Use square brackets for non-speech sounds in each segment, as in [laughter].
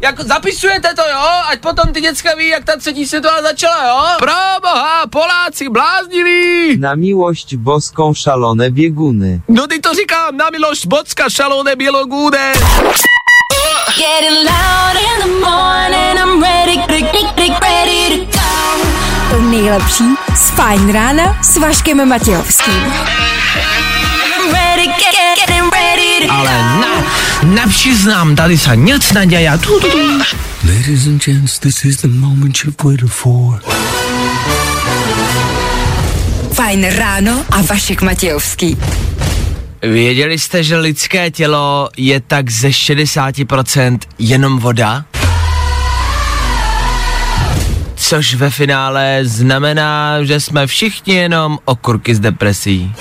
Jak zapisujete to, jo? Ať potom ty děcka ví, jak ta třetí světová začala, jo? Pro boha, Poláci bláznili! Na miłość boską szalone bieguny. No ty to říkám, na milost bocka šalone bělogůne. Getting loud in the morning, I'm ready, ready, ready to go. To nejlepší z Fajn rána s Vaškem Matějovským. I'm ready, get, get, getting ready to Ale na, napřiznám, tady se nic neděje. Tu, tu, tu. Ladies and gents, this is the moment you've waited for. Fajn ráno a Vašek Matějovský. Věděli jste, že lidské tělo je tak ze 60% jenom voda? Což ve finále znamená, že jsme všichni jenom okurky z depresí.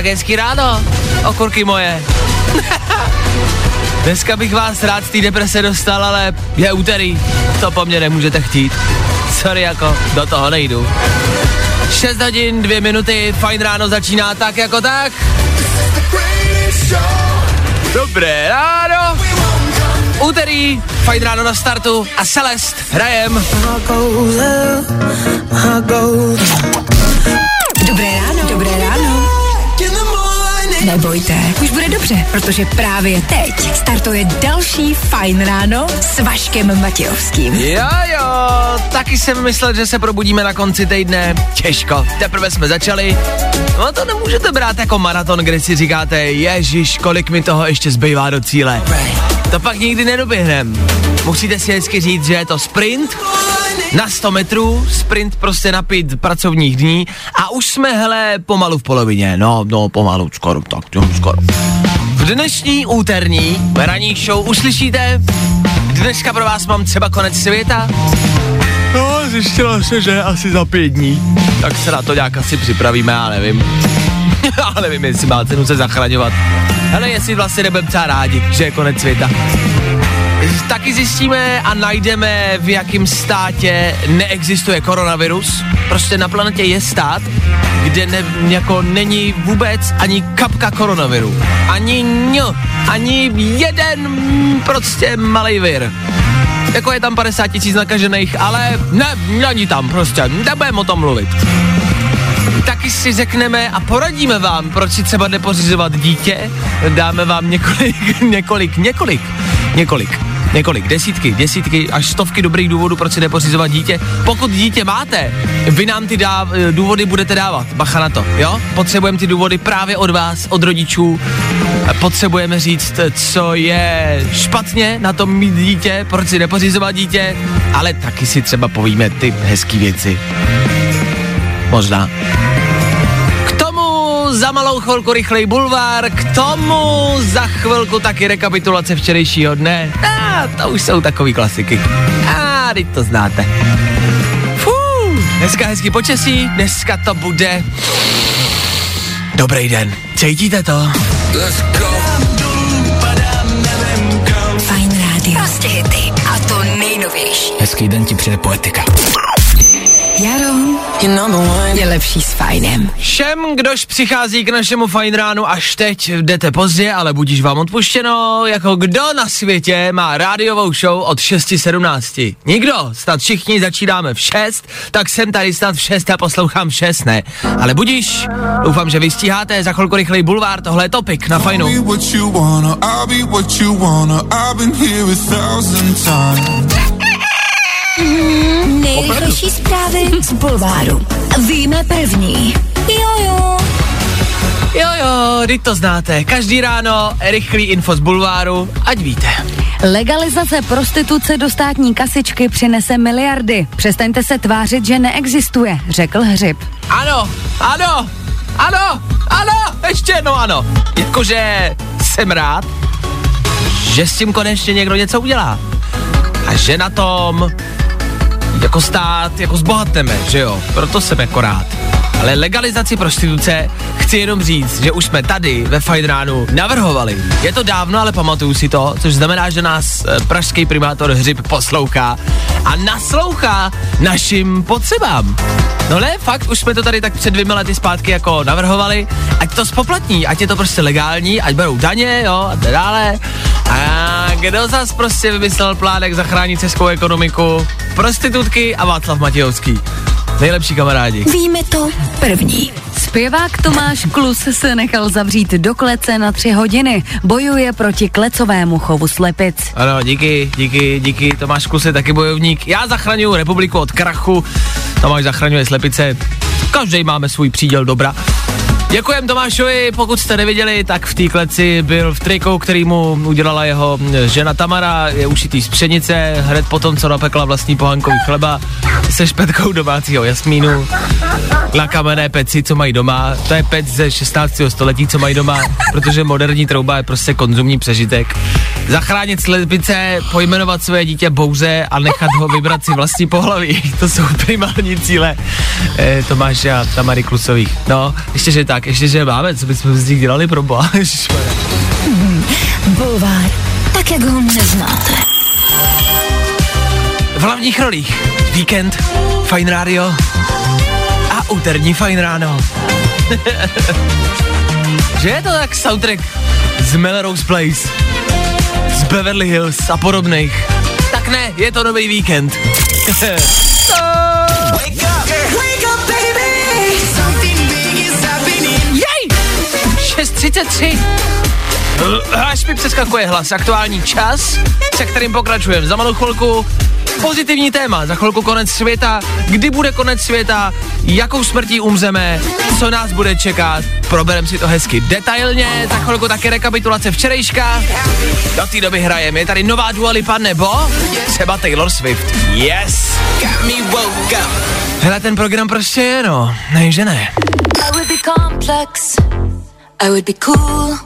Tak hezký ráno, okurky moje. [laughs] Dneska bych vás rád z té deprese dostal, ale je úterý, to po mně nemůžete chtít. Sorry, jako do toho nejdu. 6 hodin, 2 minuty, fajn ráno začíná tak jako tak. Dobré ráno. Úterý, fajn ráno na startu a Celest hrajem. Dobré ráno. Dobré ráno. Nebojte, už bude dobře, protože právě teď startuje další Fajn ráno s Vaškem Matějovským. Jo, jo, taky jsem myslel, že se probudíme na konci týdne. Těžko, teprve jsme začali. No to nemůžete brát jako maraton, kde si říkáte, ježiš, kolik mi toho ještě zbývá do cíle. To pak nikdy nedoběhnem. Musíte si hezky říct, že je to sprint na 100 metrů, sprint prostě na pět pracovních dní a už jsme, hele, pomalu v polovině. No, no, pomalu, skoro, tak, jo, skoro. V dnešní úterní ranní show uslyšíte, dneska pro vás mám třeba konec světa. No, zjistilo se, že asi za pět dní. Tak se na to nějak asi připravíme, já nevím. [laughs] já nevím, jestli má cenu se zachraňovat. Hele, jestli vlastně nebudeme třeba rádi, že je konec světa. Taky zjistíme a najdeme, v jakém státě neexistuje koronavirus. Prostě na planetě je stát, kde ne, jako není vůbec ani kapka koronaviru. Ani ňo, ani jeden prostě malý vir. Jako je tam 50 tisíc nakažených, ale ne, není tam prostě, nebudeme o tom mluvit. Taky si řekneme a poradíme vám, proč si třeba nepořizovat dítě. Dáme vám několik, [laughs] několik, několik, několik, několik, desítky, desítky až stovky dobrých důvodů, proč si nepořizovat dítě. Pokud dítě máte, vy nám ty dá, důvody budete dávat. Bacha na to, jo? Potřebujeme ty důvody právě od vás, od rodičů. Potřebujeme říct, co je špatně na tom mít dítě, proč si nepořizovat dítě, ale taky si třeba povíme ty hezký věci. Možná. K tomu za malou chvilku rychlej bulvár, k tomu za chvilku taky rekapitulace včerejšího dne. A to už jsou takový klasiky. A teď to znáte. Fú, dneska hezký počasí, dneska to bude dobrý den. Cítíte to? Fajn rádio. Prostě hity. A to nejnovější. Hezký den ti přeje poetika. Jaro je lepší s Fajnem. Všem, kdož přichází k našemu fajn ránu až teď, jdete pozdě, ale budíš vám odpuštěno, jako kdo na světě má rádiovou show od 6.17. Nikdo, snad všichni začínáme v 6, tak jsem tady snad v 6 a poslouchám v 6, ne. Ale budíš, doufám, že vystíháte za chvilku rychlej bulvár, tohle je topik na fajnu. Be what you wanna, Times. Nejrychlejší zprávy z Bulváru. Víme první. Jojo. Jo jo, teď to znáte, každý ráno rychlý info z bulváru, ať víte. Legalizace prostituce do státní kasičky přinese miliardy. Přestaňte se tvářit, že neexistuje, řekl Hřib. Ano, ano, ano, ano, ještě jednou ano. Jakože jsem rád, že s tím konečně někdo něco udělá. A že na tom jako stát, jako zbohatneme, že jo, proto jsem jako rád. Ale legalizaci prostituce chci jenom říct, že už jsme tady ve Fajn ránu navrhovali. Je to dávno, ale pamatuju si to, což znamená, že nás eh, pražský primátor Hřib poslouchá a naslouchá našim potřebám. No ne, fakt, už jsme to tady tak před dvěma lety zpátky jako navrhovali, ať to spoplatní, ať je to prostě legální, ať berou daně, jo, a tak dále. A kdo zas prostě vymyslel plánek zachránit českou ekonomiku? Prostitutky a Václav Matějovský. Nejlepší kamarádi. Víme to první. Zpěvák Tomáš Klus se nechal zavřít do klece na tři hodiny. Bojuje proti klecovému chovu slepic. Ano, díky, díky, díky. Tomáš Klus je taky bojovník. Já zachraňuju republiku od krachu. Tomáš zachraňuje slepice. Každý máme svůj příděl dobra. Děkujem Tomášovi, pokud jste neviděli, tak v té kleci byl v triku, který mu udělala jeho žena Tamara, je ušitý z pšenice, hned potom, co napekla vlastní pohankový chleba se špetkou domácího jasmínu na kamenné peci, co mají doma. To je pec ze 16. století, co mají doma, protože moderní trouba je prostě konzumní přežitek. Zachránit slepice, pojmenovat své dítě Bouře a nechat ho vybrat si vlastní pohlaví. [laughs] To jsou primární cíle eh, Tomáše a Tamary Klusových. No, ještě, že tak, ještě, že máme, co bychom z nich dělali pro boha. [laughs] Ježišmarja. Bulvár, tak jak ho neznáte. v hlavních rolích Víkend, Fajn rádio a úterní Fajn ráno. [laughs] že je to tak soundtrack z Melrose Place, z Beverly Hills a podobných. Tak ne, je to nový víkend. [laughs] 6.33 Až mi přeskakuje hlas, aktuální čas, se kterým pokračujeme. Za malou chvilku pozitivní téma, za chvilku konec světa, kdy bude konec světa, jakou smrtí umřeme, co nás bude čekat, proberem si to hezky detailně, za chvilku taky rekapitulace včerejška, do té doby hrajeme, je tady nová Dua Lipa nebo třeba Taylor Swift. Yes! Hele, ten program prostě je, no, ne, že ne. I would be complex. I would be cool.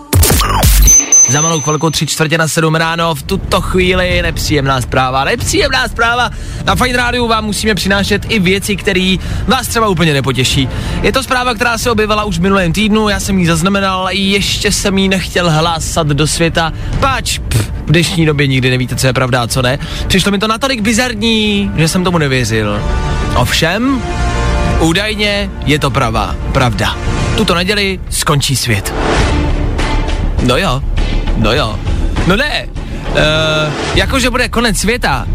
Za malou chvilku tři čtvrtě na sedm ráno, v tuto chvíli nepříjemná zpráva, nepříjemná zpráva. Na Fine Rádiu vám musíme přinášet i věci, které vás třeba úplně nepotěší. Je to zpráva, která se objevila už v minulém týdnu, já jsem ji zaznamenal, ještě jsem ji nechtěl hlásat do světa, pač pff, v dnešní době nikdy nevíte, co je pravda a co ne. Přišlo mi to natolik bizarní, že jsem tomu nevěřil. Ovšem, údajně je to pravá, pravda. Tuto neděli skončí svět. No jo, no jo. No ne, uh, jakože bude konec světa,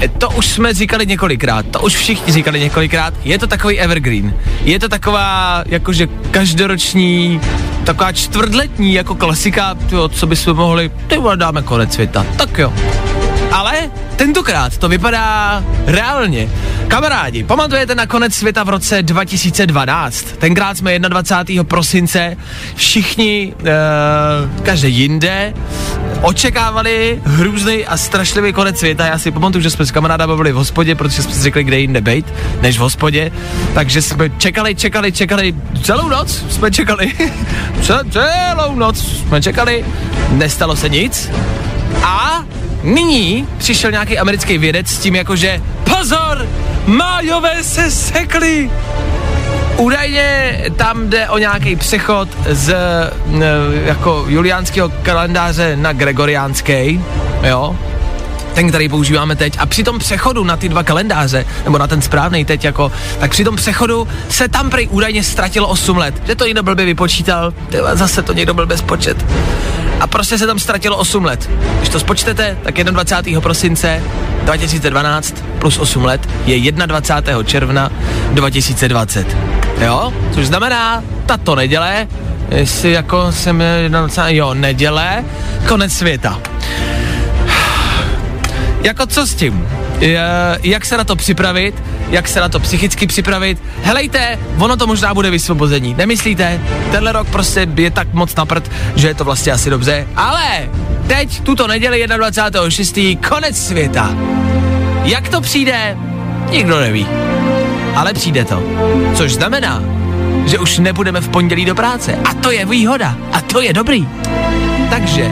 eh, to už jsme říkali několikrát, to už všichni říkali několikrát, je to takový evergreen. Je to taková, jakože každoroční, taková čtvrtletní, jako klasika, tyjo, co bychom mohli, ty dáme konec světa, tak jo. Ale tentokrát to vypadá reálně. Kamarádi, pamatujete na konec světa v roce 2012? Tenkrát jsme 21. prosince všichni, uh, každý jinde, očekávali hrůzný a strašlivý konec světa. Já si pamatuju, že jsme s kamarádama byli v hospodě, protože jsme si řekli, kde jinde bejt, než v hospodě. Takže jsme čekali, čekali, čekali, celou noc jsme čekali. [laughs] Ce- celou noc jsme čekali, nestalo se nic. A nyní přišel nějaký americký vědec s tím jakože pozor, májové se sekly. Údajně tam jde o nějaký přechod z e, jako juliánského kalendáře na gregoriánský, jo, ten, který používáme teď. A při tom přechodu na ty dva kalendáře, nebo na ten správný teď jako, tak při tom přechodu se tam prej údajně ztratilo 8 let. Že to někdo blbě vypočítal, tyhle, zase to někdo blbě spočet. A prostě se tam ztratilo 8 let. Když to spočtete, tak 21. prosince 2012 plus 8 let je 21. června 2020. Jo? Což znamená, tato neděle, jestli jako jsem 21. jo, neděle, konec světa. Jako co s tím? Jak se na to připravit? Jak se na to psychicky připravit? Helejte, ono to možná bude vysvobození. Nemyslíte? Tenhle rok prostě je tak moc na prd, že je to vlastně asi dobře. Ale teď, tuto neděli 21.6. konec světa. Jak to přijde? Nikdo neví. Ale přijde to. Což znamená, že už nebudeme v pondělí do práce. A to je výhoda. A to je dobrý. Takže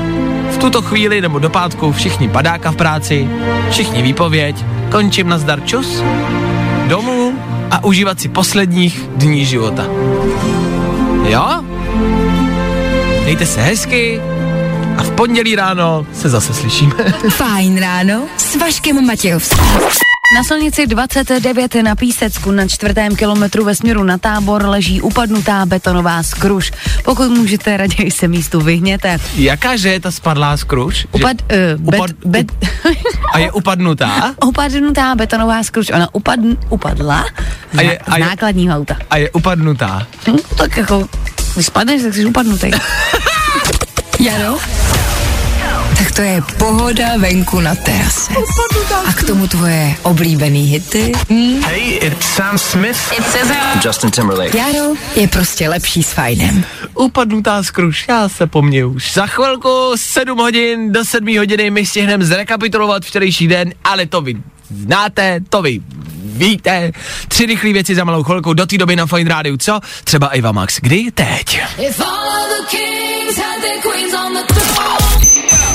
tuto chvíli nebo do pátku všichni padáka v práci, všichni výpověď, končím na zdar čus, domů a užívat si posledních dní života. Jo? Mějte se hezky a v pondělí ráno se zase slyšíme. Fajn ráno s Vaškem Matějovským. Na silnici 29 na Písecku na čtvrtém kilometru ve směru na tábor leží upadnutá betonová skruž. Pokud můžete, raději se místu vyhněte. Jakáže je ta spadlá skruž? Upad, Že- uh, bet, upad- bet, A je upadnutá? [laughs] upadnutá betonová skruž. Ona upad, upadla z, A je- a z je- nákladního auta. A je upadnutá. Hm, tak jako, když spadneš, tak jsi upadnutý. [laughs] Jaro? Tak to je pohoda venku na terase. A k tomu tvoje oblíbený hity. Hm? Hey, it's Sam Smith. Justin Timberlake. Jaro je prostě lepší s fajnem. Upadnutá skruž, já se poměju už. Za chvilku 7 hodin do 7 hodiny my stihneme zrekapitulovat včerejší den, ale to vy znáte, to vy víte. Tři rychlé věci za malou chvilku, do té doby na Fine Rádiu, co? Třeba Eva Max, kdy? Teď.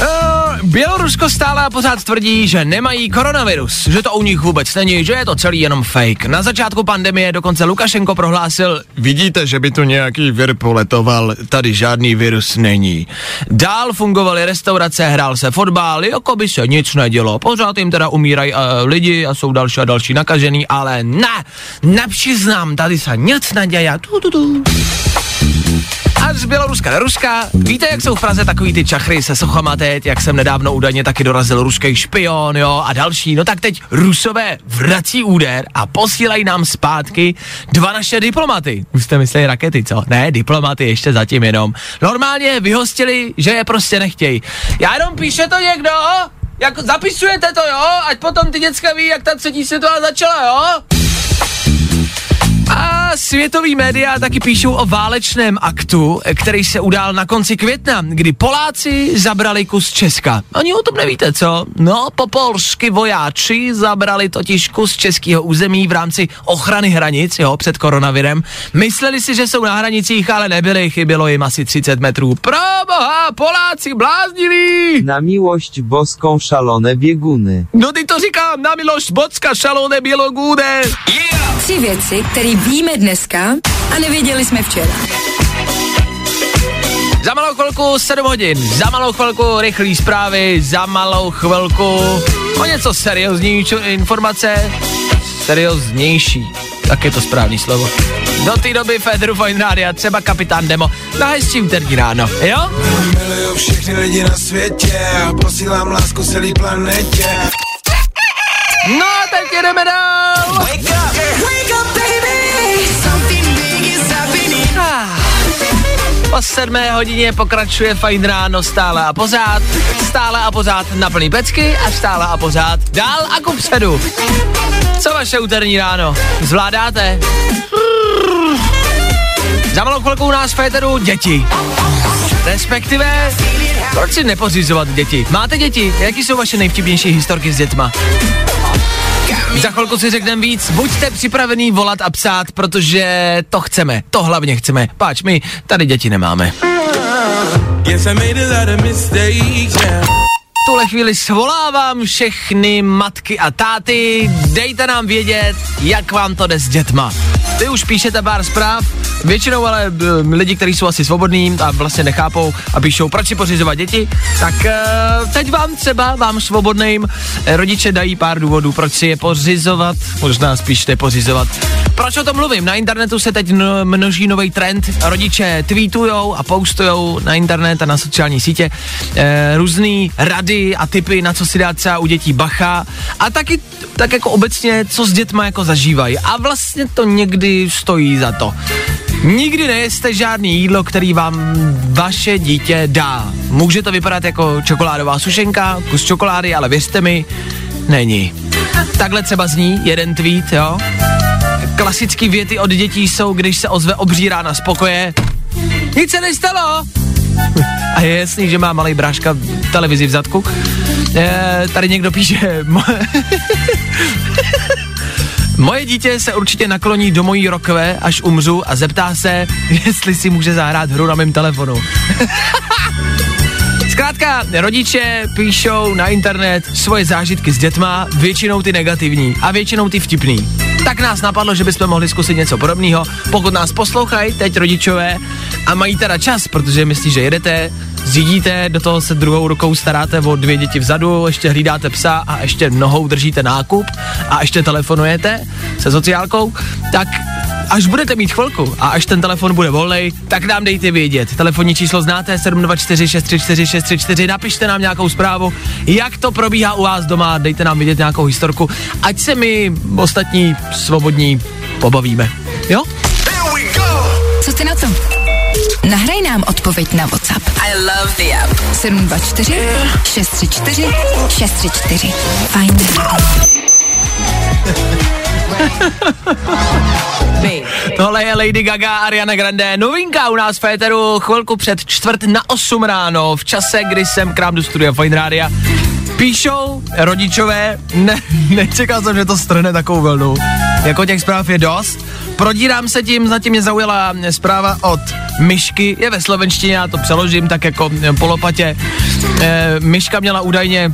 Uh, Bělorusko stále a pořád tvrdí, že nemají koronavirus, že to u nich vůbec není, že je to celý jenom fake. Na začátku pandemie dokonce Lukašenko prohlásil, vidíte, že by tu nějaký vir poletoval, tady žádný virus není. Dál fungovaly restaurace, hrál se fotbal, jako by se nic nedělo. Pořád jim teda umírají uh, lidi a jsou další a další nakažený, ale ne, nepřiznám, tady se nic neděje. Tu, tu, tu. A z Běloruska do Ruska. Víte, jak jsou v Praze takový ty čachry se sochama teď, jak jsem nedávno údajně taky dorazil ruský špion, jo, a další. No tak teď Rusové vrací úder a posílají nám zpátky dva naše diplomaty. Už jste mysleli rakety, co? Ne, diplomaty ještě zatím jenom. Normálně vyhostili, že je prostě nechtějí. Já jenom píše to někdo, jak zapisujete to, jo, ať potom ty děcka ví, jak ta třetí světová začala, jo? A světový média taky píšou o válečném aktu, který se udál na konci května, kdy Poláci zabrali kus Česka. Ani o tom nevíte, co? No, popolsky vojáči zabrali totiž kus českého území v rámci ochrany hranic, jo, před koronavirem. Mysleli si, že jsou na hranicích, ale nebyli, chybělo jim asi 30 metrů. Proboha, Poláci bláznili! Na miłość boską szalone bieguny. No ty to říkám, na milost Bocka, šalone bělogůde. Tři věci, které víme dneska a nevěděli jsme včera. Za malou chvilku 7 hodin, za malou chvilku rychlý zprávy, za malou chvilku o něco serióznější informace, serióznější, tak je to správný slovo. Do té doby Federu Fine Rádia, třeba Kapitán Demo, na hezčí úterní ráno, jo? Miluju všechny lidi na světě a posílám lásku celý planetě. No a teď jedeme dál! Wake up, wake up, baby. Po sedmé hodině pokračuje fajn ráno stále a pořád, stále a pořád na plný pecky a stále a pořád dál a kupředu. Co vaše úterní ráno? Zvládáte? Za malou chvilku u nás v Féteru děti. Respektive, proč si nepořizovat děti? Máte děti? Jaký jsou vaše nejvtipnější historky s dětma? Za chvilku si řekneme víc, buďte připravený volat a psát, protože to chceme, to hlavně chceme. Páč, my tady děti nemáme. V tuhle chvíli svolávám všechny matky a táty, dejte nám vědět, jak vám to jde s dětma. Vy už píšete pár zpráv, většinou ale eh, lidi, kteří jsou asi svobodní a vlastně nechápou a píšou, proč si pořizovat děti, tak uh, teď vám třeba, vám svobodným, eh, rodiče dají pár důvodů, proč si je pořizovat, možná spíš nepořizovat. Proč o tom mluvím? Na internetu se teď no- množí nový trend, rodiče tweetujou a postujou na internet a na sociální sítě eh, různý rady a typy, na co si dát třeba u dětí bacha a taky tak jako obecně, co s dětma jako zažívají. A vlastně to někdy stojí za to. Nikdy nejeste žádný jídlo, který vám vaše dítě dá. Může to vypadat jako čokoládová sušenka, kus čokolády, ale věřte mi, není. Takhle třeba zní jeden tweet, jo? Klasický věty od dětí jsou, když se ozve obří rána z pokoje. Nic se nestalo. [laughs] A je jasný, že má malý bráška televizi v zadku. E, tady někdo píše... [laughs] mo- Moje dítě se určitě nakloní do mojí rokové, až umřu a zeptá se, [laughs] jestli si může zahrát hru na mém telefonu. [laughs] Zkrátka, rodiče píšou na internet svoje zážitky s dětma, většinou ty negativní a většinou ty vtipný. Tak nás napadlo, že bychom mohli zkusit něco podobného. Pokud nás poslouchají teď rodičové a mají teda čas, protože myslí, že jedete, zjídíte, do toho se druhou rukou staráte o dvě děti vzadu, ještě hlídáte psa a ještě nohou držíte nákup a ještě telefonujete se sociálkou, tak až budete mít chvilku a až ten telefon bude volný, tak nám dejte vědět. Telefonní číslo znáte 724 634 634, napište nám nějakou zprávu, jak to probíhá u vás doma, dejte nám vidět nějakou historku, ať se my ostatní svobodní pobavíme. Jo? Co ty na to? Nahraj nám odpověď na WhatsApp. I love the app. 724 634 634. Fajn. [laughs] Tohle je Lady Gaga, Ariana Grande, novinka u nás v Féteru, chvilku před čtvrt na 8 ráno, v čase, kdy jsem k nám do studia Fine Rádia. Píšou rodičové, ne, nečekal jsem, že to strhne takovou vlnu. Jako těch zpráv je dost. Prodírám se tím, zatím mě zaujala zpráva od Myšky, je ve slovenštině, já to přeložím tak jako polopatě. E, Myška měla údajně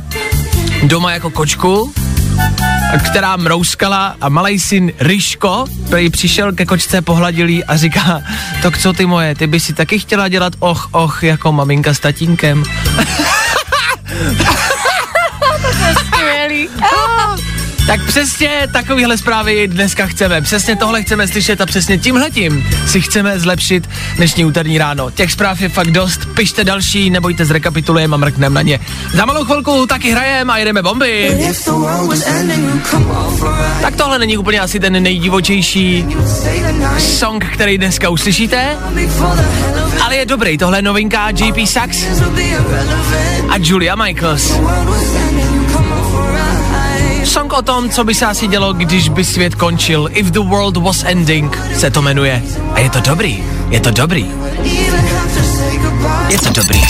doma jako kočku, která mrouskala a malý syn Ryško, který přišel ke kočce, pohladil jí a říká, tak co ty moje, ty by si taky chtěla dělat och, och, jako maminka s tatínkem. [laughs] [laughs] Tak přesně takovýhle zprávy dneska chceme. Přesně tohle chceme slyšet a přesně tímhletím si chceme zlepšit dnešní úterní ráno. Těch zpráv je fakt dost. Pište další, nebojte, zrekapitulujeme a mrkneme na ně. Za malou chvilku taky hrajeme a jedeme bomby. Tak tohle není úplně asi ten nejdivočejší song, který dneska uslyšíte, ale je dobrý. Tohle je novinka JP Sax a Julia Michaels. Song o tom, co by se asi dělo, když by svět končil. If the world was ending se to jmenuje. A je to dobrý. Je to dobrý. Je to dobrý.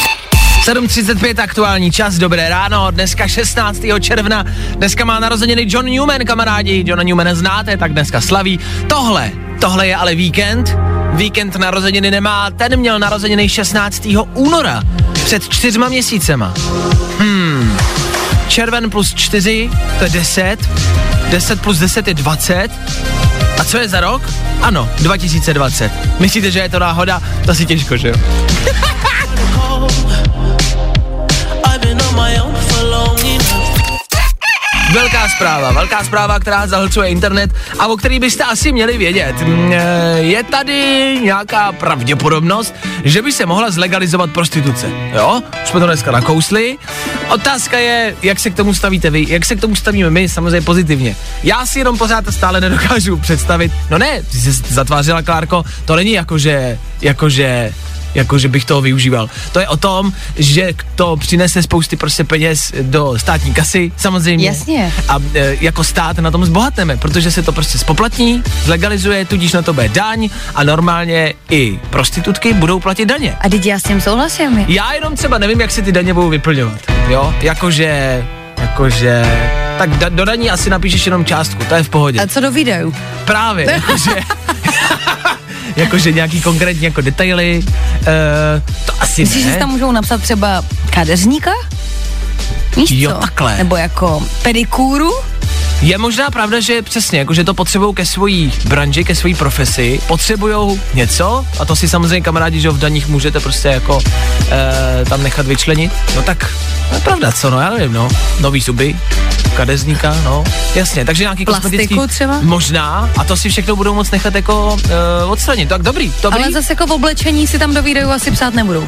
7.35 aktuální čas, dobré ráno, dneska 16. června, dneska má narozeniny John Newman, kamarádi, Johna Newmana znáte, tak dneska slaví. Tohle, tohle je ale víkend, víkend narozeniny nemá, ten měl narozeniny 16. února, před čtyřma měsícema. Hmm, červen plus 4, to je 10, 10 plus 10 je 20. A co je za rok? Ano, 2020. Myslíte, že je to náhoda? To si těžko, že jo? [laughs] Velká zpráva, velká zpráva, která zahlcuje internet a o který byste asi měli vědět. Mm, eh, Je tady nějaká pravděpodobnost, že by se mohla zlegalizovat prostituce. Jo? Už jsme to dneska nakousli. Otázka je, jak se k tomu stavíte vy, jak se k tomu stavíme my, samozřejmě pozitivně. Já si jenom pořád stále nedokážu představit, no ne, ty jsi zatvářila Klárko, to není jako, že, jako, že jako že bych toho využíval. To je o tom, že to přinese spousty prostě peněz do státní kasy, samozřejmě. Jasně. A e, jako stát na tom zbohatneme, protože se to prostě spoplatní, zlegalizuje, tudíž na to bude daň a normálně i prostitutky budou platit daně. A teď já s tím souhlasím. Já jenom třeba nevím, jak se ty daně budou vyplňovat, jo, jakože, jakože, tak da, do daní asi napíšeš jenom částku, to je v pohodě. A co do videu? Právě, [laughs] jakože, [laughs] jakože nějaký konkrétní jako detaily, uh, to asi Myslíš, ne. že si tam můžou napsat třeba kadeřníka? Víš Jo, co? takhle. Nebo jako pedikúru? Je možná pravda, že přesně, jako že to potřebují ke svojí branži, ke své profesi, potřebují něco a to si samozřejmě kamarádi, že v daních můžete prostě jako e, tam nechat vyčlenit. No tak, to je pravda, co, no já nevím, no. Nový zuby, kadezníka, no, jasně, takže nějaký Plastiku kosmetický... třeba? Možná, a to si všechno budou moc nechat jako e, odstranit. Tak dobrý, dobrý. Ale zase jako v oblečení si tam do videu asi psát nebudou.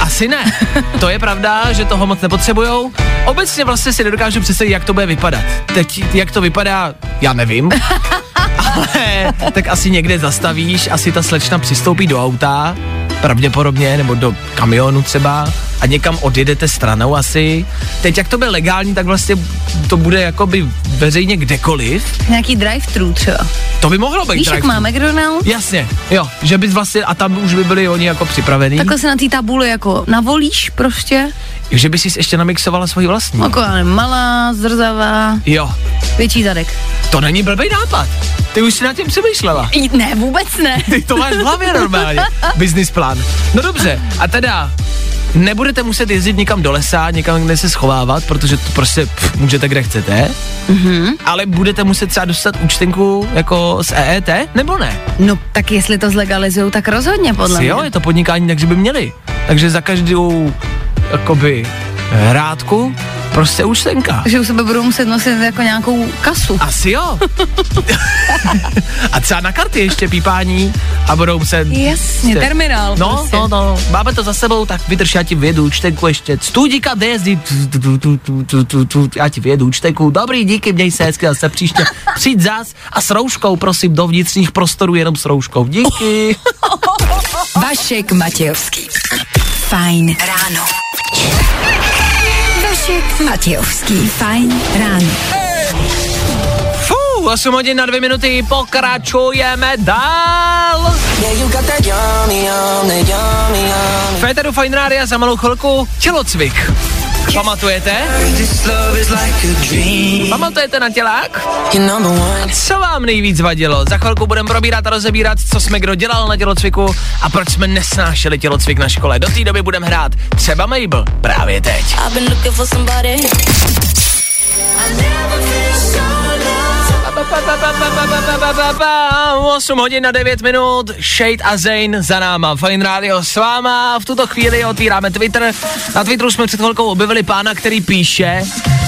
Asi ne. To je pravda, že toho moc nepotřebujou. Obecně vlastně si nedokážu představit, jak to bude vypadat. Teď, jak to vypadá, já nevím. [laughs] Ale tak asi někde zastavíš, asi ta slečna přistoupí do auta, pravděpodobně, nebo do kamionu třeba a někam odjedete stranou asi. Teď jak to bude legální, tak vlastně to bude jakoby veřejně kdekoliv. Nějaký drive-thru třeba. To by mohlo být Víš, jak má McDonald's? Jasně, jo, že bys vlastně, a tam už by byli oni jako připravený. Takhle se na té tabuli jako navolíš prostě. Že by si ještě namixovala svoji vlastní. Jako malá, zrzavá, Jo, větší zadek. to není blbý nápad. Ty už si nad tím přemýšlela. Ne, vůbec ne. Ty to máš v hlavě normálně. [laughs] Business plán. No dobře, a teda nebudete muset jezdit někam do lesa, někam, kde se schovávat, protože to prostě pff, můžete kde chcete, Mhm. ale budete muset třeba dostat účtenku jako z EET, nebo ne? No tak jestli to zlegalizujou, tak rozhodně podle mě. jo, je to podnikání, takže by měli. Takže za každou jakoby hrádku prostě účtenka. Že u sebe budou muset nosit jako nějakou kasu. Asi jo. a třeba na karty ještě pípání a budou se... Jasně, terminál No, prostě. no, no, máme to za sebou, tak vydrž, já ti vědu účtenku ještě. Studíka, kde jezdí? Tu, tu, tu, tu, tu, tu, tu, Já ti vědu účtenku. Dobrý, díky, měj se hezky, zase příště. Přijď zas a s rouškou, prosím, do vnitřních prostorů jenom s rouškou. Díky. Vašek Matějovský. Fajn ráno. Vašek Matějovský. Fajn ráno. Fú, 8 hodin na 2 minuty, pokračujeme dál. Féteru Fine Rádia za malou chvilku tělocvik. Pamatujete? Pamatujete na tělák? A co vám nejvíc vadilo? Za chvilku budeme probírat a rozebírat, co jsme kdo dělal na tělocviku a proč jsme nesnášeli tělocvik na škole. Do té doby budeme hrát třeba Mabel právě teď. 8 hodin na 9 minut, Shade a Zane za náma, Fine Radio s váma, v tuto chvíli otvíráme Twitter, na Twitteru jsme před chvilkou objevili pána, který píše,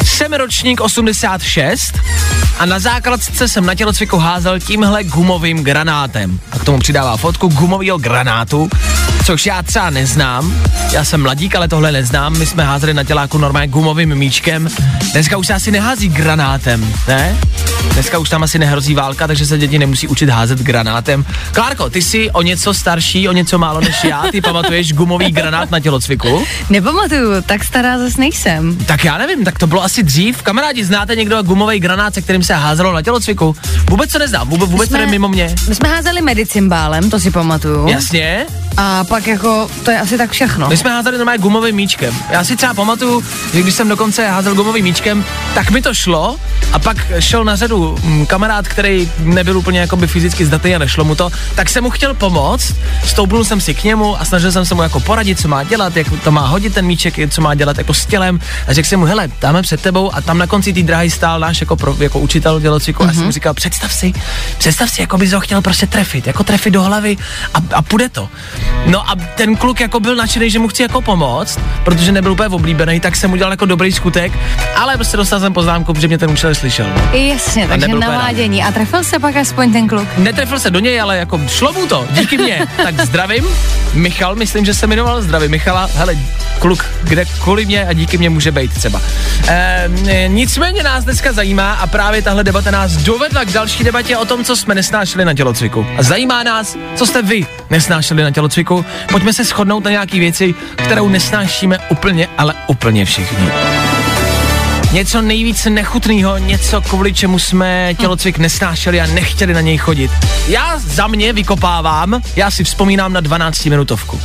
jsem ročník 86 a na základce jsem na tělocviku házel tímhle gumovým granátem. A k tomu přidává fotku gumového granátu, což já třeba neznám. Já jsem mladík, ale tohle neznám. My jsme házeli na těláku normálně gumovým míčkem. Dneska už se asi nehází granátem, ne? Dneska už tam asi nehrozí válka, takže se děti nemusí učit házet granátem. Klárko, ty jsi o něco starší, o něco málo než já. Ty pamatuješ gumový granát na tělocviku? Nepamatuju, tak stará zas nejsem. Tak já nevím, tak to bylo asi dřív. Kamarádi, znáte někdo gumový granát, se kterým se házelo na tělocviku? Vůbec to neznám, vůbec, vůbec to jsme- je mimo mě. My jsme házeli medicimbálem, to si pamatuju. Jasně, A pak jako, to je asi tak všechno. my jsme házeli normálně gumovým míčkem. Já si třeba pamatuju, že když jsem dokonce házel gumovým míčkem, tak mi to šlo a pak šel na řadu mm, kamarád, který nebyl úplně jakoby fyzicky zdatný a nešlo mu to, tak jsem mu chtěl pomoct, stoupnul jsem si k němu a snažil jsem se mu jako poradit, co má dělat, jak to má hodit ten míček, co má dělat jako s tělem a řekl jsem mu, hele, dáme před tebou a tam na konci té dráhy stál náš jako, pro, jako učitel dělocviku mm-hmm. a jsem mu říkal, představ si, představ si, jako bys ho chtěl prostě trefit, jako trefit do hlavy a, a půjde to. No a ten kluk jako byl nadšený, že mu chci jako pomoct, protože nebyl úplně oblíbený, tak jsem udělal jako dobrý skutek, ale prostě dostal jsem poznámku, že mě ten učitel slyšel. No. Jasně, takže rád. navádění. A trefil se pak aspoň ten kluk. Netrefil se do něj, ale jako šlo mu to, díky mně. [laughs] tak zdravím. Michal, myslím, že se jmenoval zdravím Michala. Hele, kluk, kde kvůli mě a díky mě může být třeba. E, nicméně nás dneska zajímá a právě tahle debata nás dovedla k další debatě o tom, co jsme nesnášeli na tělocviku. A zajímá nás, co jste vy nesnášeli na tělocviku. Pojďme se shodnout na nějaký věci, kterou nesnášíme úplně, ale úplně všichni. Něco nejvíc nechutného, něco kvůli čemu jsme tělocvik nesnášeli a nechtěli na něj chodit. Já za mě vykopávám, já si vzpomínám na 12 minutovku.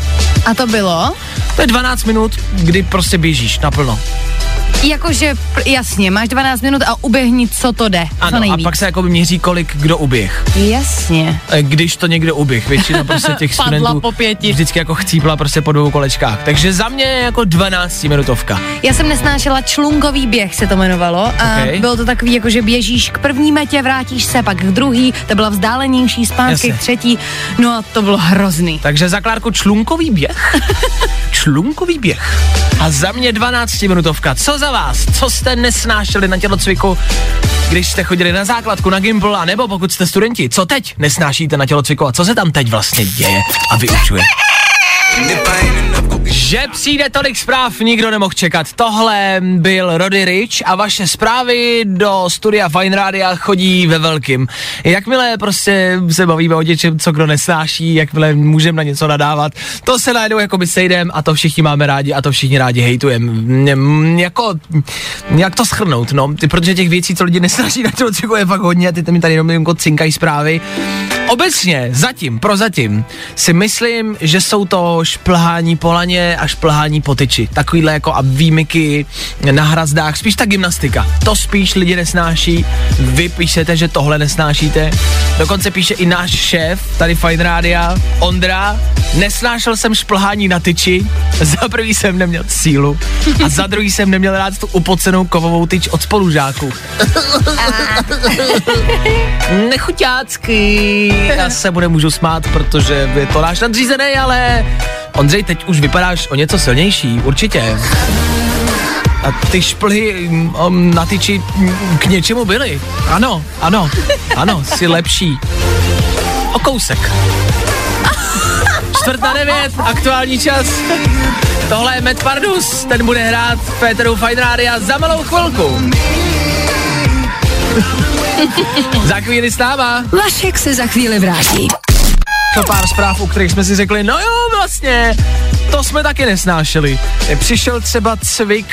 A to bylo? To je 12 minut, kdy prostě běžíš naplno. Jakože, jasně, máš 12 minut a uběhni, co to jde. co Ano, a nejvíc. pak se jako měří, kolik kdo uběh. Jasně. E, Když to někdo uběh, většina prostě těch Padla studentů po pěti. vždycky jako chcípla prostě po dvou kolečkách. Takže za mě je jako 12 minutovka. Já jsem nesnášela člunkový běh, se to jmenovalo. A Ok. bylo to takový, jako že běžíš k první metě, vrátíš se, pak k druhý, to byla vzdálenější, zpátky k třetí. No a to bylo hrozný. Takže za Klárku člunkový běh? [laughs] člunkový běh. A za mě 12 minutovka. Co za vás? Co jste nesnášeli na tělocviku, když jste chodili na základku, na gimbal, a nebo pokud jste studenti? Co teď nesnášíte na tělocviku a co se tam teď vlastně děje a vyučuje? Že přijde tolik zpráv, nikdo nemohl čekat. Tohle byl Rody Rich a vaše zprávy do studia Fine Rádia chodí ve velkým. Jakmile prostě se bavíme o něčem, co kdo nesnáší, jakmile můžeme na něco nadávat, to se najednou jako by sejdem a to všichni máme rádi a to všichni rádi hejtujeme. Jako, jak to schrnout, no, ty, protože těch věcí, co lidi nesnáší na to, je fakt hodně, ty mi tady jenom jako cinkají zprávy. Obecně, zatím, prozatím, si myslím, že jsou to šplhání po a šplhání po tyči. Takovýhle jako a výjimky na hrazdách, spíš ta gymnastika. To spíš lidi nesnáší, vy píšete, že tohle nesnášíte. Dokonce píše i náš šéf, tady Fine Rádia, Ondra, nesnášel jsem šplhání na tyči, [laughs] za prvý jsem neměl sílu a za druhý jsem neměl rád tu upocenou kovovou tyč od spolužáků. [laughs] Nechuťácky. Já se mu nemůžu smát, protože je to náš nadřízený, ale Ondřej, teď už vypadáš o něco silnější, určitě. A ty šplhy um, na tyči k něčemu byly. Ano, ano, ano, jsi lepší. O kousek. Čtvrt na devět, aktuální čas. Tohle je Matt Pardus, ten bude hrát v Féteru Fine za malou chvilku. [laughs] za chvíli stává. Vašek se za chvíli vrátí. To pár zpráv, u kterých jsme si řekli, no jo, vlastně, to jsme taky nesnášeli. Přišel třeba cvik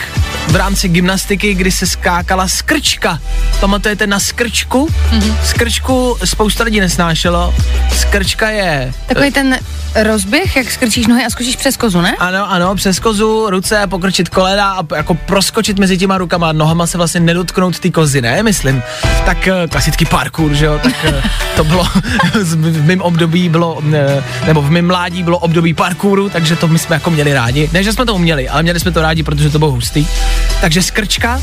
v rámci gymnastiky, kdy se skákala skrčka. Pamatujete na skrčku? Mm-hmm. Skrčku spousta lidí nesnášelo. Skrčka je... Takový ten rozběh, jak skrčíš nohy a skočíš přes kozu, ne? Ano, ano, přes kozu, ruce, pokrčit kolena a jako proskočit mezi těma rukama, nohama se vlastně nedotknout ty kozy, ne, myslím. Tak eh, klasický parkour, že jo, tak eh, to bylo, [laughs] v mém období bylo, eh, nebo v mém mládí bylo období parkouru, takže to my jsme jako měli rádi. Ne, že jsme to uměli, ale měli jsme to rádi, protože to bylo hustý. Takže skrčka,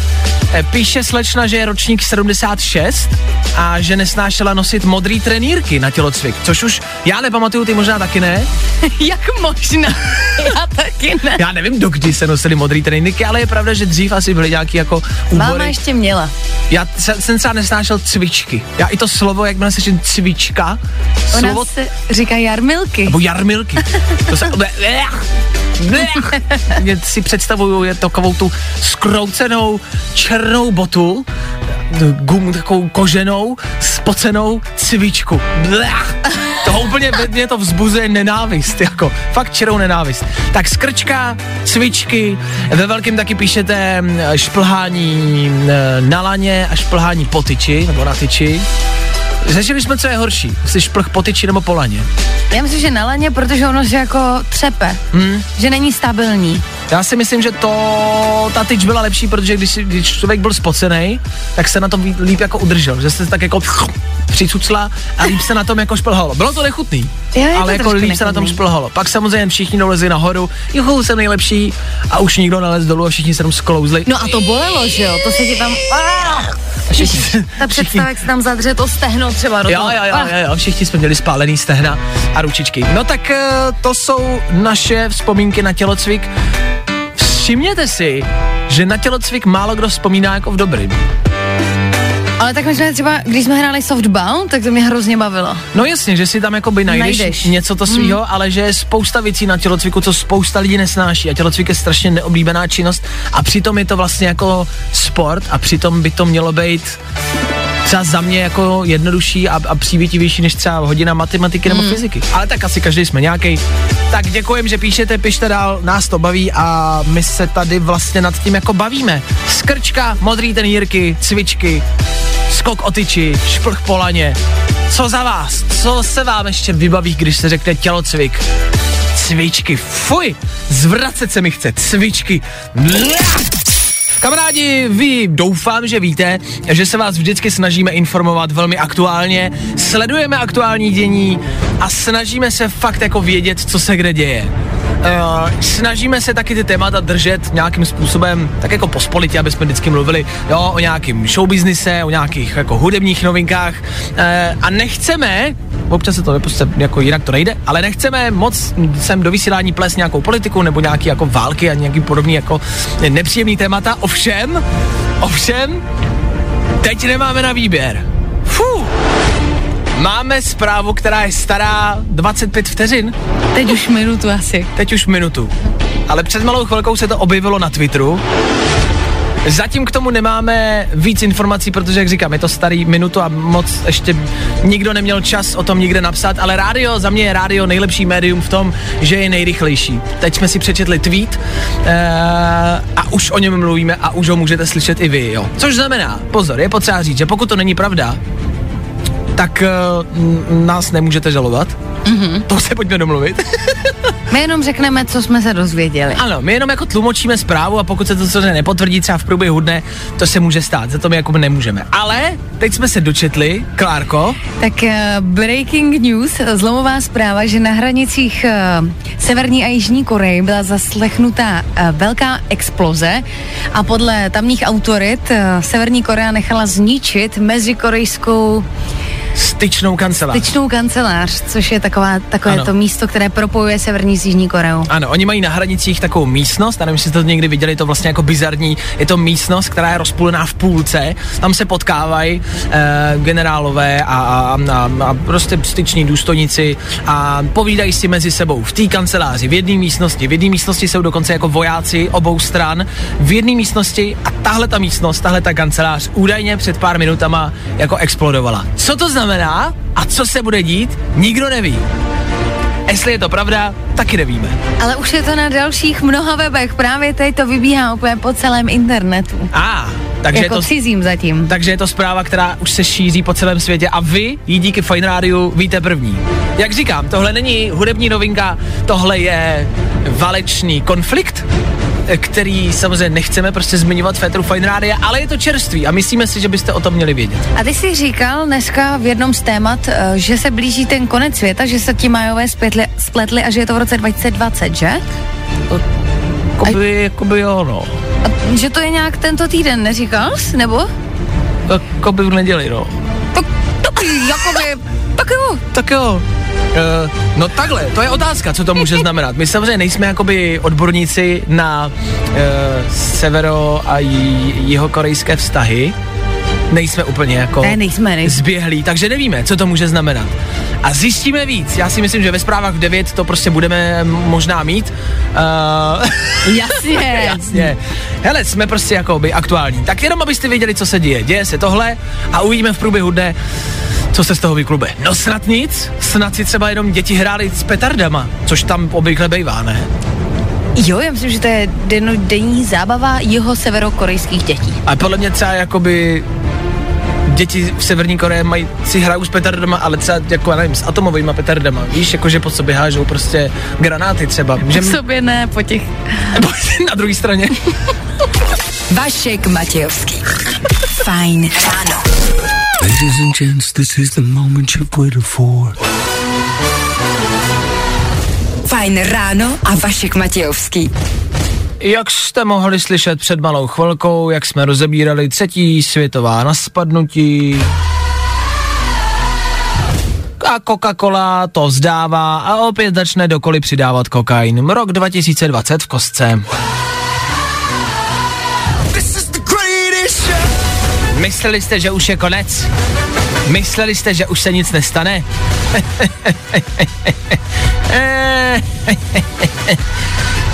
píše slečna, že je ročník 76 a že nesnášela nosit modrý trenýrky na tělocvik, což už já nepamatuju, ty možná taky ne, [laughs] Jak možná? Já taky ne. Já nevím, dokdy se nosily modrý tréninky, ale je pravda, že dřív asi byly nějaký jako úbory. Máma ještě měla. Já jsem, jsem třeba nesnášel cvičky. Já i to slovo, jak se slyším cvička, Ona slovo... se říká jarmilky. Nebo jarmilky. To se... [laughs] [laughs] Si představuju je takovou tu skroucenou černou botu, gum, takovou koženou, spocenou cvičku. Blech. To úplně mě to vzbuzuje nenávist, jako fakt čirou nenávist. Tak skrčka, cvičky, ve velkém taky píšete mm, šplhání mm, na laně a šplhání po tyči, nebo na tyči. Řešili jsme, co je horší, jestli šplh po tyči nebo po laně. Já myslím, že na laně, protože ono že jako třepe, hmm. že není stabilní. Já si myslím, že to, ta tyč byla lepší, protože když, když člověk byl spocený, tak se na tom líp jako udržel, že se tak jako přicucla a líp se na tom jako šplhalo. Bylo to nechutný, jo, ale jako líp nechutný. se na tom šplhalo. Pak samozřejmě všichni dolezli nahoru, juhu, jsem nejlepší a už nikdo nalez dolů a všichni se tam sklouzli. No a to bolelo, že jo, to se ti tam... Všichni, ta představa, jak se tam zadře to stehno třeba do jo, jo, jo, jo, jo, všichni jsme měli spálený stehna a ručičky. No tak eh, to jsou naše vzpomínky na tělocvik. Všimněte si, že na tělocvik málo kdo vzpomíná jako v dobrým. Ale tak my jsme třeba, když jsme hráli softball, tak to mě hrozně bavilo. No jasně, že si tam jako by najdeš, najdeš. něco to svýho, mm. ale že je spousta věcí na tělocviku, co spousta lidí nesnáší a tělocvik je strašně neoblíbená činnost a přitom je to vlastně jako sport a přitom by to mělo být třeba za mě jako jednodušší a, a přívětivější než třeba hodina matematiky nebo mm. fyziky. Ale tak asi každý jsme nějaký. Tak děkujem, že píšete, pište dál, nás to baví a my se tady vlastně nad tím jako bavíme. Skrčka, modrý tenírky, cvičky, skok o tyči, šplch po laně. Co za vás? Co se vám ještě vybaví, když se řekne tělocvik? Cvičky, fuj, zvracet se mi chce, cvičky. Kamarádi, vy doufám, že víte, že se vás vždycky snažíme informovat velmi aktuálně, sledujeme aktuální dění a snažíme se fakt jako vědět, co se kde děje. Uh, snažíme se taky ty témata držet nějakým způsobem tak jako pospolitě, aby jsme vždycky mluvili jo, o nějakým showbiznise, o nějakých jako hudebních novinkách uh, a nechceme, občas se to nepustí, jako jinak to nejde, ale nechceme moc sem do vysílání ples nějakou politiku nebo nějaký jako války a nějaký podobný jako nepříjemný témata, ovšem, ovšem, teď nemáme na výběr. Máme zprávu, která je stará 25 vteřin. Teď už minutu asi. Teď už minutu. ale před malou chvilkou se to objevilo na Twitteru. Zatím k tomu nemáme víc informací, protože, jak říkám, je to starý minutu a moc ještě nikdo neměl čas o tom nikde napsat, ale rádio, za mě je rádio nejlepší médium v tom, že je nejrychlejší. Teď jsme si přečetli tweet uh, a už o něm mluvíme a už ho můžete slyšet i vy, jo. Což znamená, pozor, je potřeba říct, že pokud to není pravda, tak uh, nás nemůžete žalovat. Mm-hmm. To se pojďme domluvit. [laughs] My jenom řekneme, co jsme se dozvěděli. Ano, my jenom jako tlumočíme zprávu a pokud se to samozřejmě nepotvrdí třeba v průběhu dne, to se může stát, za to my jako nemůžeme. Ale teď jsme se dočetli, Klárko. Tak uh, breaking news, zlomová zpráva, že na hranicích uh, Severní a Jižní Koreji byla zaslechnutá uh, velká exploze a podle tamních autorit uh, Severní Korea nechala zničit mezikorejskou styčnou kancelář. Styčnou kancelář, což je taková, takové ano. to místo, které propojuje Severní s Jižní Koreou. Ano, oni mají na hranicích takovou místnost, a nevím, jestli jste to někdy viděli, je to vlastně jako bizarní, je to místnost, která je rozpůlená v půlce, tam se potkávají e, generálové a, a, a, a prostě styční důstojníci a povídají si mezi sebou v té kanceláři, v jedné místnosti, v jedné místnosti jsou dokonce jako vojáci obou stran, v jedné místnosti a tahle ta místnost, tahle ta kancelář údajně před pár minutama jako explodovala. Co to znamená a co se bude dít, nikdo neví. Jestli je to pravda, taky nevíme. Ale už je to na dalších mnoha webech, právě teď to vybíhá úplně po celém internetu. A, ah, takže jako je to, cizím zatím. Takže je to zpráva, která už se šíří po celém světě a vy ji díky Fine Rádiu víte první. Jak říkám, tohle není hudební novinka, tohle je válečný konflikt, který samozřejmě nechceme prostě zmiňovat Féteru Fine Rádia, ale je to čerství a myslíme si, že byste o tom měli vědět. A ty jsi říkal dneska v jednom z témat, eh, že se blíží ten konec světa, že se ti majové spletli, spletli a že je to v roce 2020, že? Jakoby, a... jakoby jo, no. A že to je nějak tento týden, neříkal jsi, nebo? Jakoby v neděli, no. Jakoby, tak jo. Tak jo. Uh, no takhle, to je otázka, co to může [laughs] znamenat. My samozřejmě nejsme jakoby odborníci na uh, severo a jihokorejské vztahy, nejsme úplně jako ne, nejsme, nejsme. zběhlí, takže nevíme, co to může znamenat. A zjistíme víc. Já si myslím, že ve zprávách v 9 to prostě budeme možná mít. Uh, [laughs] jasně. jasně. Hele, jsme prostě jako by aktuální. Tak jenom abyste věděli, co se děje. Děje se tohle a uvidíme v průběhu dne, co se z toho vyklube. No snad nic, snad si třeba jenom děti hráli s petardama, což tam obvykle bývá, ne? Jo, já myslím, že to je denní zábava jeho severokorejských dětí. A podle mě třeba jakoby děti v Severní Koreji mají, si hrajou s petardama, ale třeba jako, nevím, s atomovými petardama. Víš, jako že po sobě hážou prostě granáty třeba. Že po sobě ne, po těch... Na druhé straně. Vašek Matějovský. Fajn ráno. Ladies and gents, this is the moment you've waited for. Fajn ráno a Vašek Matějovský. Jak jste mohli slyšet před malou chvilkou, jak jsme rozebírali třetí světová naspadnutí, a Coca-Cola to vzdává a opět začne dokoli přidávat kokain. Rok 2020 v kostce. Mysleli jste, že už je konec? Mysleli jste, že už se nic nestane? [laughs]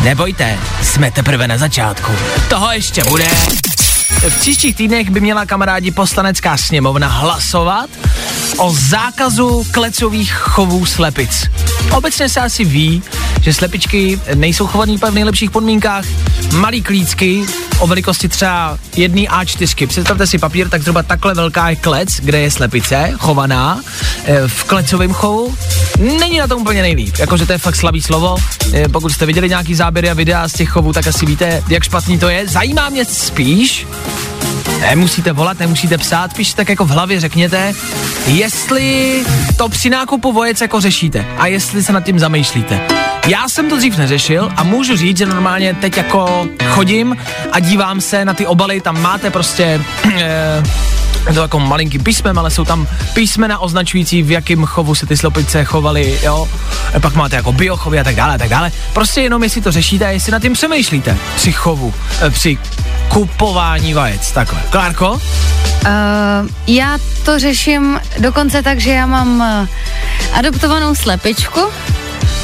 Nebojte, jsme teprve na začátku. Toho ještě bude. V příštích týdnech by měla kamarádi poslanecká sněmovna hlasovat o zákazu klecových chovů slepic. Obecně se asi ví, že slepičky nejsou chovaný v nejlepších podmínkách. Malý klícky o velikosti třeba jedné A4. Představte si papír, tak zhruba takhle velká je klec, kde je slepice chovaná e, v klecovém chovu. Není na tom úplně nejlíp, jakože to je fakt slabý slovo. E, pokud jste viděli nějaký záběry a videa z těch chovů, tak asi víte, jak špatný to je. Zajímá mě spíš, Nemusíte volat, nemusíte psát, spíš tak jako v hlavě řekněte, jestli to při nákupu vojec jako řešíte a jestli se nad tím zamýšlíte. Já jsem to dřív neřešil a můžu říct, že normálně teď jako chodím a dívám se na ty obaly, tam máte prostě eh, to jako malinký písmem, ale jsou tam písmena označující, v jakém chovu se ty slopice chovaly, jo. A pak máte jako biochovy a tak dále, a tak dále. Prostě jenom jestli to řešíte a jestli nad tím přemýšlíte při chovu, eh, při kupování vajec, takhle. Klárko? Uh, já to řeším dokonce tak, že já mám adoptovanou slepičku,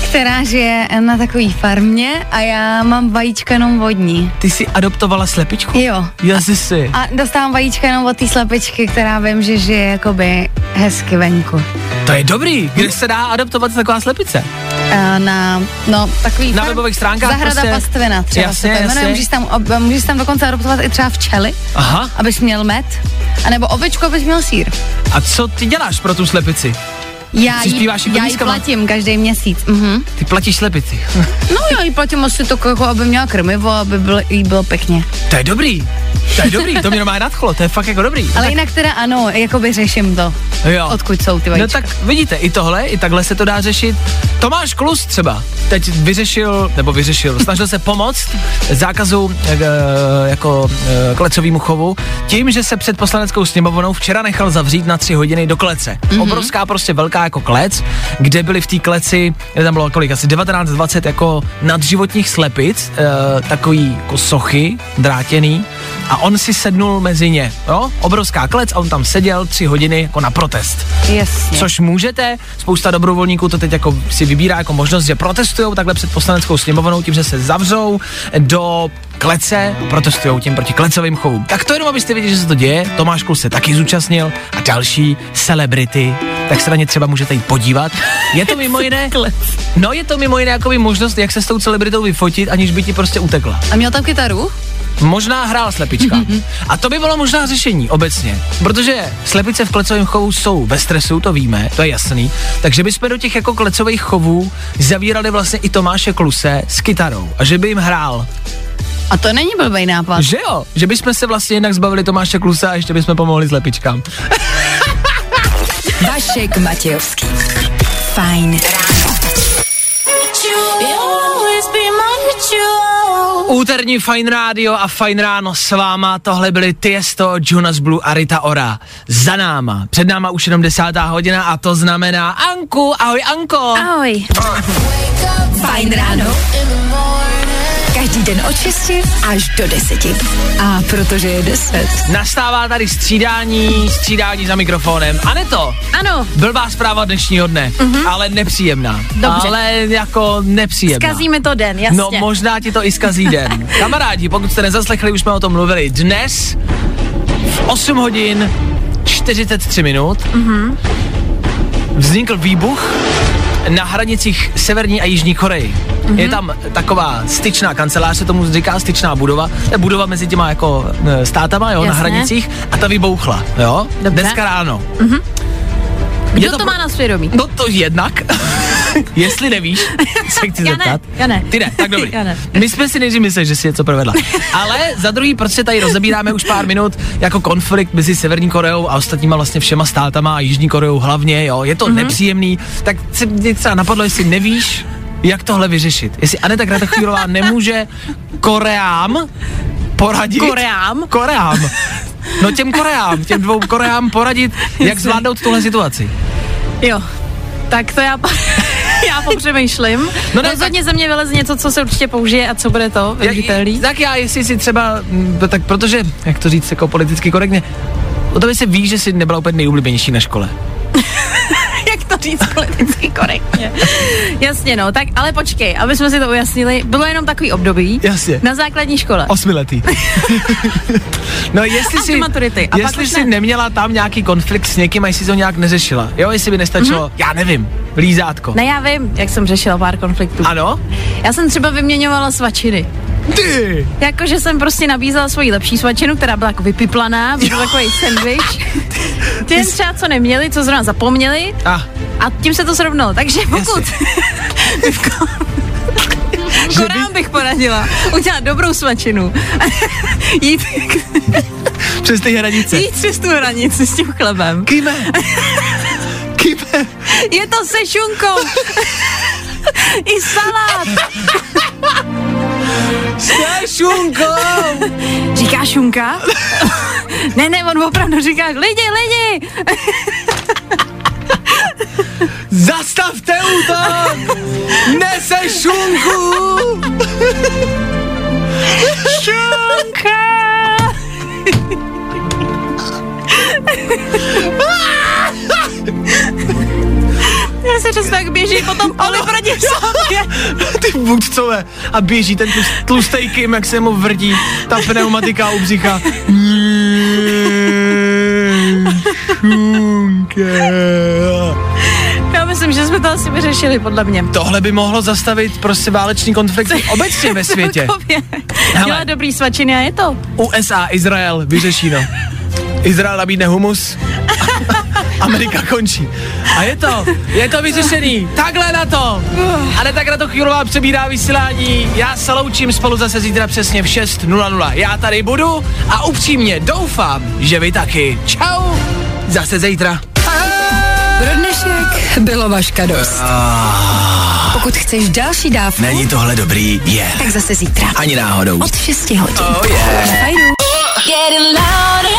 která žije na takové farmě a já mám vajíčka jenom vodní. Ty jsi adoptovala slepičku? Jo. Já si si. A dostávám vajíčka jenom od té slepičky, která vím, že žije jakoby hezky venku. To je dobrý. Kde se dá adoptovat taková slepice? A na, no, takový Na farm- webových stránkách Zahrada prostě- pastvina třeba Jasně, se jmenuje. Můžeš tam, můžeš tam dokonce adoptovat i třeba včely, Aha. abys měl med, anebo ovečku, abys měl sír. A co ty děláš pro tu slepici? Já jí, Přispíváš jí já jí penízkama? platím každý měsíc. Mhm. Ty platíš slepici. [laughs] No já jí platím asi to, jako, aby měla krmivo, aby bylo, jí bylo pěkně. To je dobrý. To je dobrý, to mě normálně nadchlo, to je fakt jako dobrý. Ale jinak teda ano, jakoby řeším to, Jo. odkud jsou ty No vajíčka. tak vidíte, i tohle, i takhle se to dá řešit. Tomáš Klus třeba teď vyřešil, nebo vyřešil, [laughs] snažil se pomoct zákazu e, jako e, klecovému chovu tím, že se před poslaneckou sněmovnou včera nechal zavřít na tři hodiny do klece. Mhm. Mm-hmm. Obrovská prostě velká jako klec, kde byly v té kleci, kde tam bylo kolik, asi 19-20 jako nadživotních slepic, e, takový jako sochy drátěný a on si sednul mezi ně, jo? Obrovská klec a on tam seděl tři hodiny jako na protest. Jasně. Což můžete, spousta dobrovolníků to teď jako si vybírá jako možnost, že protestují takhle před poslaneckou sněmovnou tím, že se zavřou do klece a protestují tím proti klecovým chovům. Tak to jenom, abyste věděli, že se to děje. Tomáš Klus se taky zúčastnil a další celebrity, tak se na ně třeba můžete jít podívat. Je to [laughs] mimo jiné, no je to mimo jiné jako možnost, jak se s tou celebritou vyfotit, aniž by ti prostě utekla. A měl tam kytaru? Možná hrál slepička. A to by bylo možná řešení obecně, protože slepice v klecovém chovu jsou ve stresu, to víme, to je jasný. Takže bychom do těch jako klecových chovů zavírali vlastně i Tomáše Kluse s kytarou a že by jim hrál. A to není blbý nápad. Že jo, že bychom se vlastně jednak zbavili Tomáše Kluse a ještě bychom pomohli slepičkám. [laughs] Vašek Matějovský. Fajn. Úterní Fine Radio a Fine Ráno s váma, tohle byly Tiesto, Jonas Blue a Rita Ora. Za náma, před náma už jenom desátá hodina a to znamená Anku, ahoj Anko. Ahoj. Fajn ráno. Každý den od 6 až do 10. A protože je 10. Nastává tady střídání, střídání za mikrofonem. A ne to, Ano, blbá zpráva dnešního dne, mm-hmm. ale nepříjemná. Dobře. Ale jako nepříjemná. zkazíme to den, jasně. No možná ti to i zkazí den. Kamarádi, pokud jste nezaslechli, už jsme o tom mluvili. Dnes v 8 hodin 43 minut Mhm. vznikl výbuch na hranicích Severní a Jižní Koreji. Mhm. Je tam taková styčná kancelář, se tomu říká styčná budova. To je budova mezi těma jako e, státama, jo, na Jasně. hranicích a ta vybouchla, jo, Dobře. dneska ráno. Kdo Je to, to má na svědomí? No to jednak. [laughs] Jestli nevíš, se chci Já ne, zeptat. já ne. Ty ne, tak dobrý. [laughs] Já ne. My jsme si nejdřív mysleli, že si něco provedla. Ale za druhý, proč se tady rozebíráme už pár minut jako konflikt mezi Severní Koreou a ostatníma vlastně všema státama a Jižní Koreou hlavně, jo, je to Mhm. mm-hmm. nepříjemný, tak se mě třeba napadlo, jestli nevíš, jak tohle vyřešit. Jestli Aneta Kratochvílová [laughs] nemůže Koreám poradit. Koreám? Koreám. No těm Koreám, těm dvou Koreám poradit, jak zvládnout tuhle situaci. Jo, tak to já, já popřemýšlím. No No ne, Rozhodně ze mě vyleze něco, co se určitě použije a co bude to využitelný. Tak já, jestli si třeba, tak protože, jak to říct jako politicky korektně, o tobě se ví, že jsi nebyla úplně nejoblíbenější na škole. [laughs] Říct politicky korektně. Jasně no, tak ale počkej, aby jsme si to ujasnili, bylo jenom takový období Jasně. na základní škole. Osmiletý. [laughs] no jestli A si, maturity. A jestli jsi ne. neměla tam nějaký konflikt s někým a jestli jsi to nějak neřešila. Jo, jestli by nestačilo, mm-hmm. já nevím, lízátko. Ne, já vím, jak jsem řešila pár konfliktů. Ano? Já jsem třeba vyměňovala svačiny. Ty! Jakože jsem prostě nabízela svoji lepší svačinu, která byla jako vypiplaná, byl takový sandwich. [laughs] Těm třeba, co neměli, co zrovna zapomněli, A, a tím se to srovnalo. Takže pokud [laughs] Korán bych poradila udělat dobrou svačinu. [laughs] jít, přes ty hranice. jít přes tu hranici s tím chlebem. Kýme! Kýme! Je to se šunkou. I salát. Se šunkou! Říká šunka? ne, ne, on opravdu říká, lidi, lidi. Zastavte útok! Nese šunku! Šunka. [laughs] Já si přesně jak běží potom poli proti [laughs] sobě. [laughs] Ty vůdcové. A běží ten tlus- tlustej Kim, jak se mu vrdí ta pneumatika u břicha. Já myslím, že jsme to asi vyřešili, podle mě. Tohle by mohlo zastavit prostě válečný konflikt [laughs] obecně ve světě. Dělá dobrý svačiny a je to. USA, Izrael, vyřešíno. Izrael nabídne humus, [laughs] Amerika končí. A je to, je to vyřešený. Takhle na to. Ale tak na to chvílová přebírá vysílání. Já se loučím spolu zase zítra přesně v 6.00. Já tady budu a upřímně doufám, že vy taky. Čau. Zase zítra. Pro dnešek bylo vaška dost. Pokud chceš další dávku, Není tohle dobrý? Je. tak zase zítra. Ani náhodou. Od 6 hodin. Oh yeah. Fajnu. Getting loud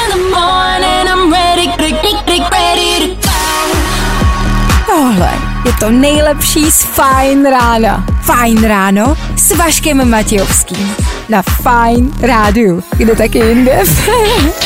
Tohle je to nejlepší z Fajn rána. Fajn ráno s Vaškem Matějovským. Na Fajn rádiu. Kde taky jinde? [laughs]